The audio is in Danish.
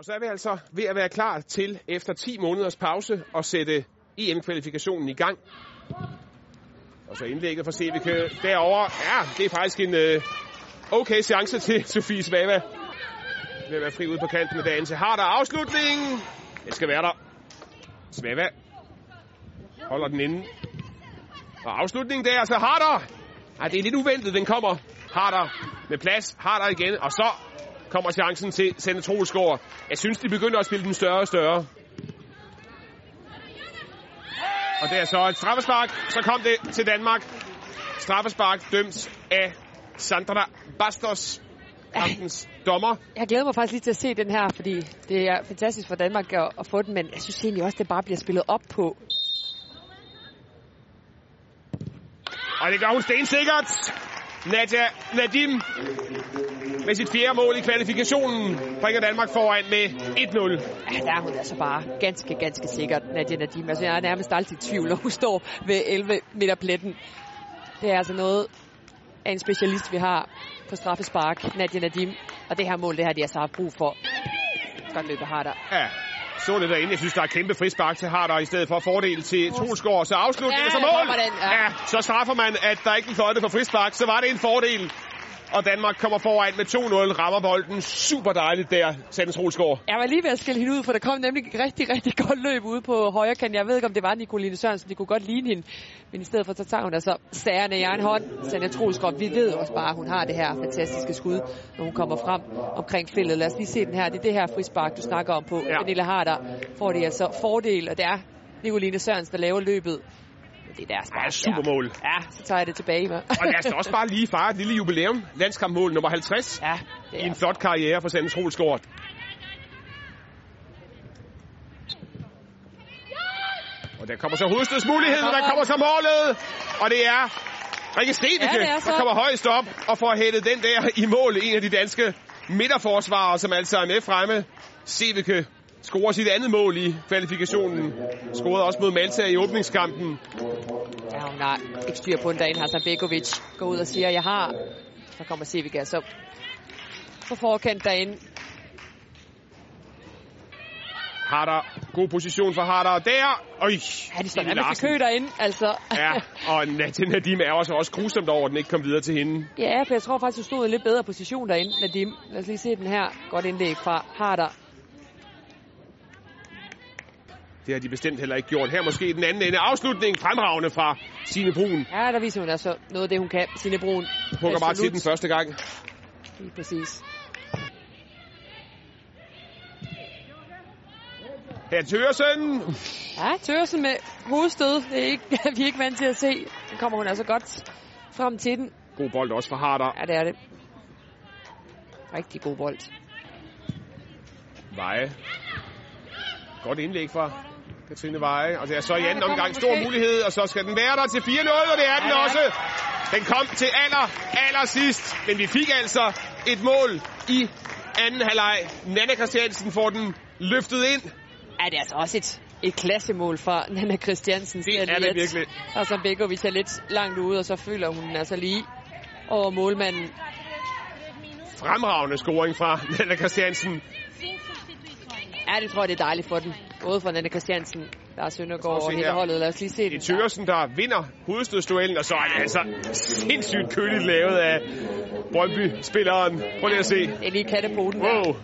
Og så er vi altså ved at være klar til efter 10 måneders pause at sætte EM-kvalifikationen i gang. Og så indlægget fra CVK derover. Ja, det er faktisk en øh, okay chance til Sofie Svava. Ved at være fri ude på kanten med dagen til Harder. Afslutningen. Det skal være der. Svava holder den inde. Og afslutningen der så Harder. Ej, det er lidt uventet, den kommer. Harder med plads. Harder igen. Og så kommer chancen til Sende Troelsgaard. Jeg synes, de begynder at spille den større og større. Og det er så et straffespark. Så kom det til Danmark. Straffespark dømt af Sandra Bastos, kampens dommer. Jeg glæder mig faktisk lige til at se den her, fordi det er fantastisk for Danmark at, at få den, men jeg synes egentlig også, det bare bliver spillet op på. Og det gør hun stensikkert. Nadia Nadim med sit fjerde mål i kvalifikationen bringer Danmark foran med 1-0. Ja, der er hun altså bare ganske, ganske sikkert, Nadia Nadim. Altså, jeg er nærmest altid i tvivl, når hun står ved 11 meter pletten. Det er altså noget af en specialist, vi har på straffespark, Nadia Nadim. Og det her mål, det har de altså haft brug for. Godt løbet har der. Ja, så det derinde. Jeg synes, der er kæmpe frispark til Harder i stedet for fordel til Trulsgaard. Så afslutningen Ja, så mål. den, ja. ja. så straffer man, at der ikke er fløjte for frispark. Så var det en fordel. Og Danmark kommer foran med 2-0. Rammer bolden super dejligt der, Sandens Rolsgaard. Jeg var lige ved at skille hende ud, for der kom nemlig et rigtig, rigtig godt løb ude på højre kant. Jeg ved ikke, om det var Nicoline Sørensen, de kunne godt ligne hende. Men i stedet for, så tager hun altså sagerne i egen hånd. Sanja Troelsgaard, vi ved også bare, at hun har det her fantastiske skud, når hun kommer frem omkring feltet. Lad os lige se den her. Det er det her frispark, du snakker om på. Ja. Pernille Harder får det altså fordel, og det er Nicoline Sørensen, der laver løbet. Det er deres Ja, super mål. Ja, så tager jeg det tilbage med. Og lad os da også bare lige fejre et lille jubilæum. Landskampmål nummer 50 ja, det i er en flot karriere for Sandens Rolsgaard. Og der kommer så hovedstødsmuligheden, og der kommer så målet. Og det er Rikke Stevike, Ja, er så. der kommer højst op og får hættet den der i mål. En af de danske midterforsvarere, som altså er med fremme. Stevike scorer sit andet mål i kvalifikationen. Scorede også mod Malta i åbningskampen. Ja, hun har ikke styr på den derinde. Hassan Begovic går ud og siger, jeg har. Så kommer Civica så på forkant derinde. Harder, god position for Harder der. Øj, Ja, de står nærmest i kø derinde. Altså. Ja, og Nadia Nadim er også, også grusomt over, at den ikke kom videre til hende. ja, for jeg tror faktisk, du stod i en lidt bedre position derinde, Nadim. Lad os lige se den her. Godt indlæg fra Harder. Det har de bestemt heller ikke gjort. Her måske den anden ende. Afslutning fremragende fra Signe Brun. Ja, der viser hun altså noget af det, hun kan. Signe Brun. Hugger bare til den første gang. Lige præcis. Her Tøresen. Ja, Tørsen med hovedstød. Det er ikke, vi er ikke vant til at se. Nu kommer hun altså godt frem til den. God bold også for Harder. Ja, det er det. Rigtig god bold. Veje. Godt indlæg fra Katrine Veje. Og det er så i anden omgang stor måske. mulighed, og så skal den være der til 4-0, og det er den Ja, også. Den kom til aller, aller sidst, men vi fik altså et mål i anden halvleg. Nanna Christiansen får den løftet ind. Ja, det er altså også et, et klassemål fra Nana Christiansen. Det er det virkelig. Og så Begovic er lidt langt ude, og så føler hun altså lige over målmanden. Fremragende scoring fra Nanna Christiansen. Ja, det tror jeg, det er dejligt for den. Både for Nana Christiansen, der er Søndergaard og hele holdet. Lad os lige se Det den. er Tøresen, der vinder hovedstødsduellen, og så er det altså sindssygt køligt lavet af Brøndby-spilleren. Prøv lige at se. Det er lige kattepoten der. Wow.